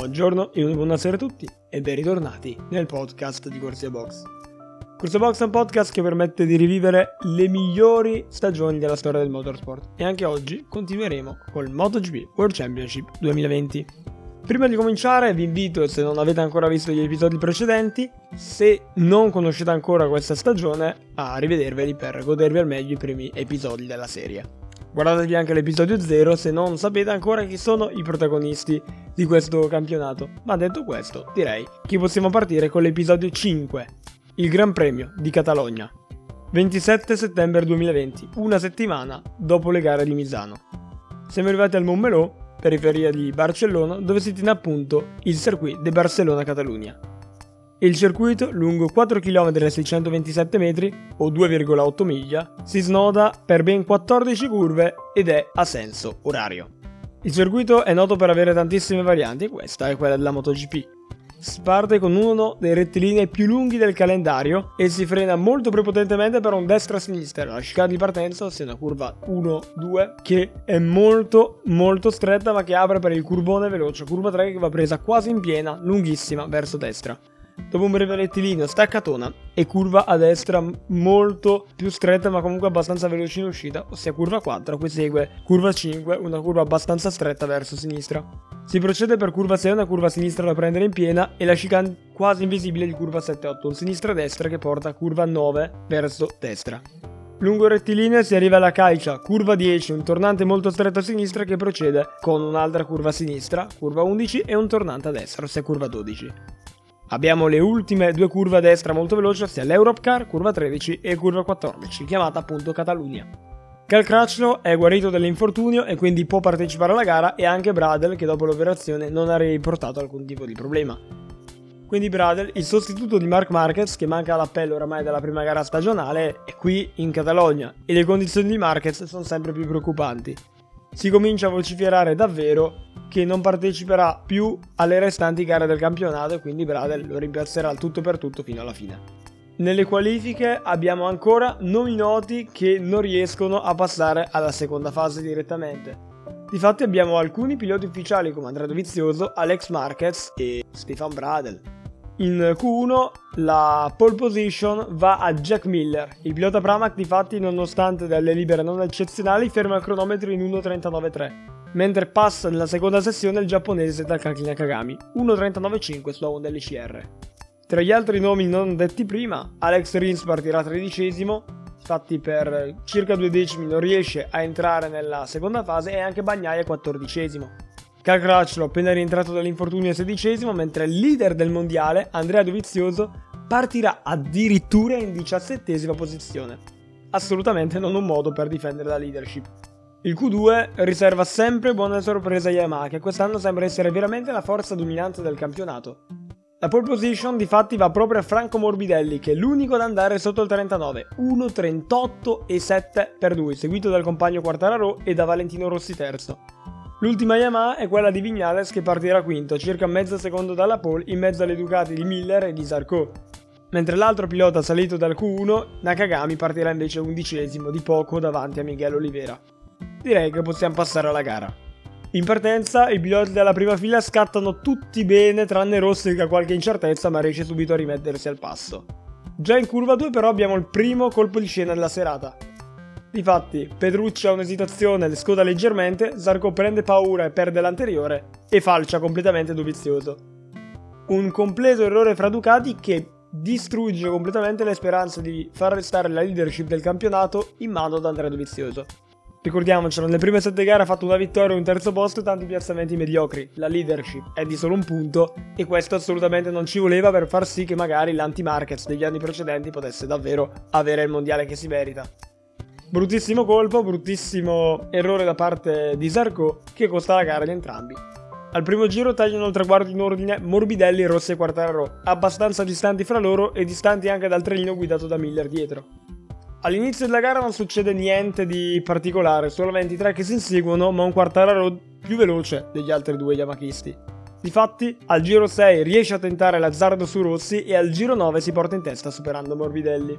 buongiorno e buonasera a tutti e ben ritornati nel podcast di Corsia Box. Corsia Box è un podcast che permette di rivivere le migliori stagioni della storia del motorsport e anche oggi continueremo col MotoGP World Championship 2020. Prima di cominciare vi invito, se non avete ancora visto gli episodi precedenti, se non conoscete ancora questa stagione, a rivederveli per godervi al meglio i primi episodi della serie. Guardatevi anche l'episodio 0 se non sapete ancora chi sono i protagonisti di questo campionato. Ma detto questo, direi che possiamo partire con l'episodio 5, il Gran Premio di Catalogna. 27 settembre 2020, una settimana dopo le gare di Misano. Siamo arrivati al Montmeló, periferia di Barcellona, dove si tiene appunto il circuit de Barcelona-Catalunya. Il circuito, lungo 4 km e 627 metri, o 2,8 miglia, si snoda per ben 14 curve ed è a senso orario. Il circuito è noto per avere tantissime varianti e questa è quella della MotoGP. Si parte con uno dei rettilinei più lunghi del calendario e si frena molto prepotentemente per un destra-sinistra. La chicane di partenza, ossia una curva 1-2, che è molto molto stretta ma che apre per il curvone veloce. Curva 3 che va presa quasi in piena, lunghissima, verso destra. Dopo un breve rettilineo staccatona e curva a destra molto più stretta ma comunque abbastanza veloce in uscita, ossia curva 4, qui segue curva 5, una curva abbastanza stretta verso sinistra. Si procede per curva 6, una curva a sinistra da prendere in piena e la chicane quasi invisibile di curva 7-8, un sinistra-destra che porta curva 9 verso destra. Lungo il rettilineo si arriva alla calcia, curva 10, un tornante molto stretto a sinistra che procede con un'altra curva a sinistra, curva 11 e un tornante a destra, ossia curva 12. Abbiamo le ultime due curve a destra molto veloci, ossia l'Europe Car, curva 13 e curva 14, chiamata appunto Catalunya. Cal Crutchlow è guarito dall'infortunio e quindi può partecipare alla gara e anche Bradel che dopo l'operazione non ha riportato alcun tipo di problema. Quindi Bradel, il sostituto di Mark Marquez che manca all'appello oramai dalla prima gara stagionale, è qui in Catalogna e le condizioni di Marquez sono sempre più preoccupanti. Si comincia a vociferare davvero che non parteciperà più alle restanti gare del campionato e quindi Bradel lo rimpiazzerà tutto per tutto fino alla fine. Nelle qualifiche abbiamo ancora nomi noti che non riescono a passare alla seconda fase direttamente. Difatti abbiamo alcuni piloti ufficiali come Andrea Dovizioso, Alex Marquez e Stefan Bradel. In Q1 la pole position va a Jack Miller. Il pilota Pramac difatti nonostante delle libere non eccezionali ferma il cronometro in 1.39.3 mentre passa nella seconda sessione il giapponese Takaki Nakagami, 1.39.5 sulla Honda LCR. Tra gli altri nomi non detti prima, Alex Rins partirà tredicesimo, infatti per circa due decimi non riesce a entrare nella seconda fase e anche Bagnaia quattordicesimo. Cal Crutchlow appena rientrato dall'infortunio sedicesimo, mentre il leader del mondiale, Andrea Dovizioso, partirà addirittura in diciassettesima posizione. Assolutamente non un modo per difendere la leadership. Il Q2 riserva sempre buona sorpresa a Yamaha, che quest'anno sembra essere veramente la forza dominante del campionato. La pole position di fatti va proprio a Franco Morbidelli, che è l'unico ad andare sotto il 39, 1.38 e 7 per lui, seguito dal compagno Quartararo e da Valentino Rossi terzo. L'ultima Yamaha è quella di Vignales che partirà quinto, circa mezzo secondo dalla pole, in mezzo alle Ducati di Miller e di Zarco. Mentre l'altro pilota salito dal Q1, Nakagami partirà invece undicesimo, di poco davanti a Miguel Oliveira direi che possiamo passare alla gara. In partenza i piloti della prima fila scattano tutti bene tranne Rossi che ha qualche incertezza ma riesce subito a rimettersi al passo. Già in curva 2 però abbiamo il primo colpo di scena della serata. Difatti, Pedrucci ha un'esitazione, le scoda leggermente, Zarco prende paura e perde l'anteriore e falcia completamente Dovizioso. Un completo errore fra Ducati che distrugge completamente le speranze di far restare la leadership del campionato in mano ad Andrea Dovizioso. Ricordiamocelo, nelle prime sette gare ha fatto una vittoria, un terzo posto e tanti piazzamenti mediocri. La leadership è di solo un punto e questo assolutamente non ci voleva per far sì che magari l'anti-markets degli anni precedenti potesse davvero avere il mondiale che si merita. Bruttissimo colpo, bruttissimo errore da parte di Zarco che costa la gara di entrambi. Al primo giro tagliano il traguardo in ordine Morbidelli, Rossi e Quartararo, abbastanza distanti fra loro e distanti anche dal trenino guidato da Miller dietro. All'inizio della gara non succede niente di particolare, solo 23 che si inseguono, ma un Quartararo più veloce degli altri due yamachisti. Difatti, al giro 6 riesce a tentare l'azzardo su Rossi e al giro 9 si porta in testa superando Morbidelli.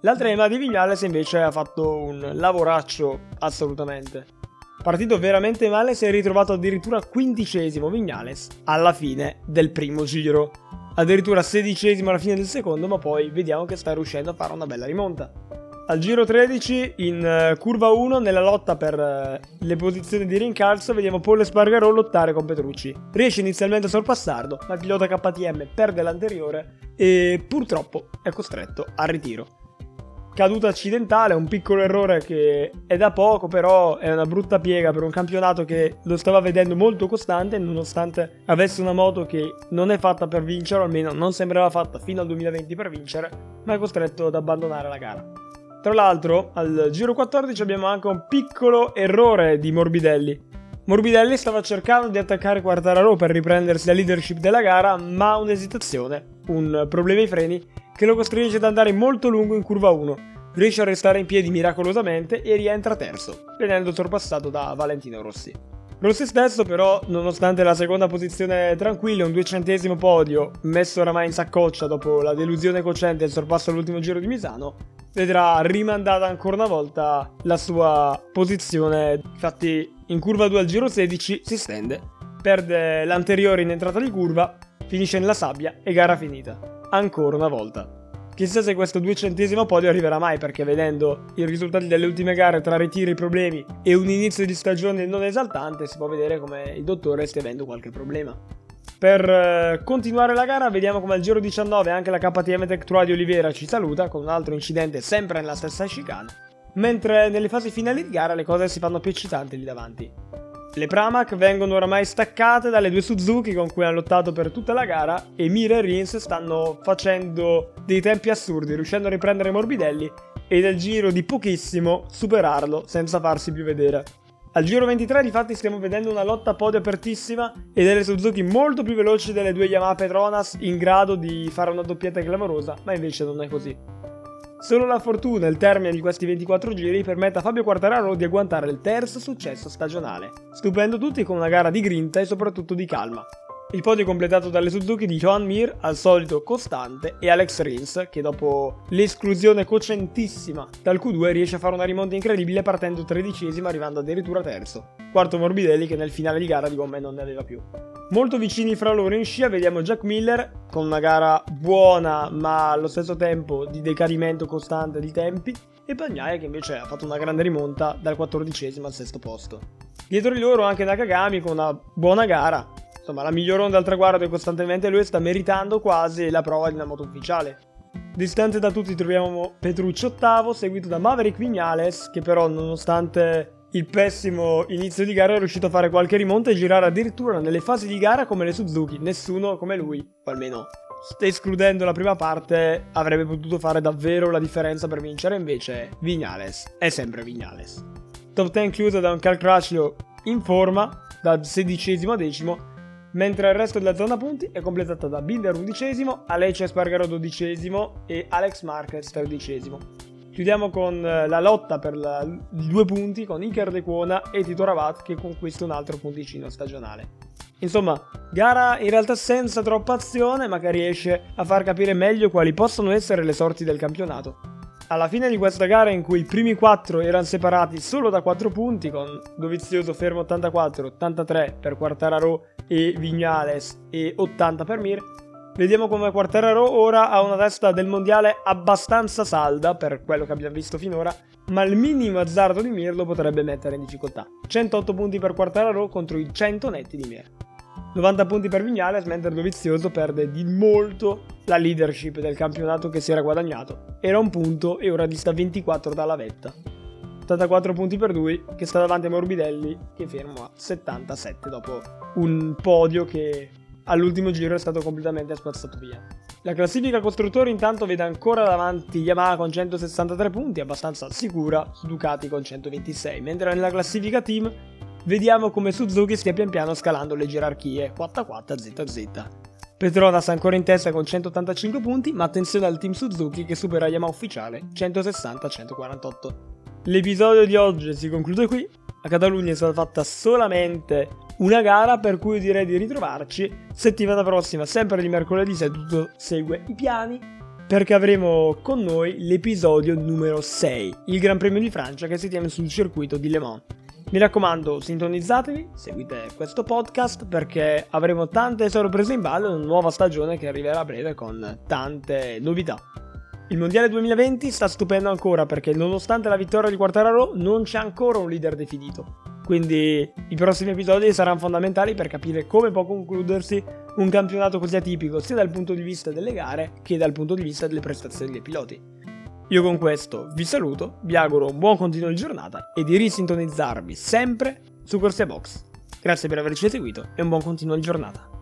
La trema di Vignales invece ha fatto un lavoraccio assolutamente. Partito veramente male, si è ritrovato addirittura quindicesimo Vignales alla fine del primo giro. Addirittura sedicesimo alla fine del secondo, ma poi vediamo che sta riuscendo a fare una bella rimonta. Al giro 13, in uh, curva 1, nella lotta per uh, le posizioni di rincalzo, vediamo Paul Espargaro lottare con Petrucci. Riesce inizialmente a sorpassarlo, ma il pilota KTM perde l'anteriore e purtroppo è costretto al ritiro caduta accidentale, un piccolo errore che è da poco, però è una brutta piega per un campionato che lo stava vedendo molto costante, nonostante avesse una moto che non è fatta per vincere, o almeno non sembrava fatta fino al 2020 per vincere, ma è costretto ad abbandonare la gara. Tra l'altro, al giro 14 abbiamo anche un piccolo errore di Morbidelli. Morbidelli stava cercando di attaccare Quartararo per riprendersi la leadership della gara, ma un'esitazione, un problema ai freni che lo costringe ad andare molto lungo in curva 1. Riesce a restare in piedi miracolosamente e rientra terzo, venendo sorpassato da Valentino Rossi. Rossi stesso però, nonostante la seconda posizione tranquilla, un duecentesimo podio, messo oramai in saccoccia dopo la delusione cocente e il sorpasso all'ultimo giro di Misano, vedrà rimandata ancora una volta la sua posizione. Infatti in curva 2 al giro 16 si stende, perde l'anteriore in entrata di curva, finisce nella sabbia e gara finita ancora una volta. Chissà se questo duecentesimo podio arriverà mai perché vedendo i risultati delle ultime gare tra ritiri problemi e un inizio di stagione non esaltante si può vedere come il dottore stia avendo qualche problema. Per eh, continuare la gara vediamo come al giro 19 anche la KTM Tech Tour di Oliveira ci saluta con un altro incidente sempre nella stessa chicane, mentre nelle fasi finali di gara le cose si fanno più eccitanti lì davanti. Le Pramac vengono oramai staccate dalle due Suzuki con cui hanno lottato per tutta la gara e Mira e Rins stanno facendo dei tempi assurdi, riuscendo a riprendere Morbidelli e nel giro di pochissimo superarlo senza farsi più vedere. Al giro 23 difatti stiamo vedendo una lotta podio apertissima e delle Suzuki molto più veloci delle due Yamaha Petronas in grado di fare una doppietta clamorosa, ma invece non è così. Solo la fortuna e il termine di questi 24 giri permette a Fabio Quartararo di agguantare il terzo successo stagionale, stupendo tutti con una gara di grinta e soprattutto di calma. Il podio completato dalle Suzuki di Johan Mir, al solito costante, e Alex Rins, che dopo l'esclusione cocentissima dal Q2 riesce a fare una rimonta incredibile partendo tredicesimo arrivando addirittura terzo. Quarto Morbidelli che nel finale di gara di gomme non ne aveva più. Molto vicini fra loro in scia vediamo Jack Miller con una gara buona ma allo stesso tempo di decadimento costante di tempi e Bagnaia che invece ha fatto una grande rimonta dal 14 al sesto posto. Dietro di loro anche Nakagami con una buona gara, insomma la miglior onda al traguardo e costantemente lui sta meritando quasi la prova di una moto ufficiale. Distante da tutti troviamo Petrucci ottavo, seguito da Maverick Vignales, che però nonostante il pessimo inizio di gara è riuscito a fare qualche rimonta e girare addirittura nelle fasi di gara come le Suzuki. Nessuno come lui, o almeno escludendo la prima parte, avrebbe potuto fare davvero la differenza per vincere. Invece, Vignales è sempre Vignales. Top 10 chiusa da un Cal Crutchlow in forma, da sedicesimo a decimo, mentre il resto della zona punti è completata da Binder undicesimo, Alece Spargaro dodicesimo e Alex Marquez tredicesimo. Chiudiamo con eh, la lotta per la, due punti con Iker De Cuona e Tito Ravat che conquista un altro punticino stagionale. Insomma, gara in realtà senza troppa azione ma che riesce a far capire meglio quali possono essere le sorti del campionato. Alla fine di questa gara in cui i primi quattro erano separati solo da 4 punti con Dovizioso fermo 84, 83 per Quartararo e Vignales e 80 per Mir, Vediamo come Quartararo ora ha una testa del mondiale abbastanza salda per quello che abbiamo visto finora, ma il minimo azzardo di Mir lo potrebbe mettere in difficoltà. 108 punti per Quartararo contro i 100 netti di Mir. 90 punti per Vignales, mentre Dovizioso perde di molto la leadership del campionato che si era guadagnato. Era un punto e ora dista 24 dalla vetta. 84 punti per lui, che sta davanti a Morbidelli, che fermo a 77 dopo un podio che all'ultimo giro è stato completamente spazzato via. La classifica costruttori intanto vede ancora davanti Yamaha con 163 punti, abbastanza sicura, su Ducati con 126, mentre nella classifica team vediamo come Suzuki stia pian piano scalando le gerarchie 4 ZZ. Petronas ancora in testa con 185 punti, ma attenzione al team Suzuki che supera Yamaha ufficiale 160-148. L'episodio di oggi si conclude qui, a Catalogna è stata fatta solamente una gara per cui direi di ritrovarci settimana prossima, sempre di mercoledì se tutto segue i piani, perché avremo con noi l'episodio numero 6, il Gran Premio di Francia che si tiene sul circuito di Le Mans. Mi raccomando, sintonizzatevi, seguite questo podcast perché avremo tante sorprese in ballo e una nuova stagione che arriverà a breve con tante novità. Il Mondiale 2020 sta stupendo ancora perché nonostante la vittoria di Quartararo non c'è ancora un leader definito. Quindi i prossimi episodi saranno fondamentali per capire come può concludersi un campionato così atipico sia dal punto di vista delle gare che dal punto di vista delle prestazioni dei piloti. Io con questo vi saluto, vi auguro un buon continuo di giornata e di risintonizzarvi sempre su Corsia Box. Grazie per averci seguito e un buon continuo di giornata.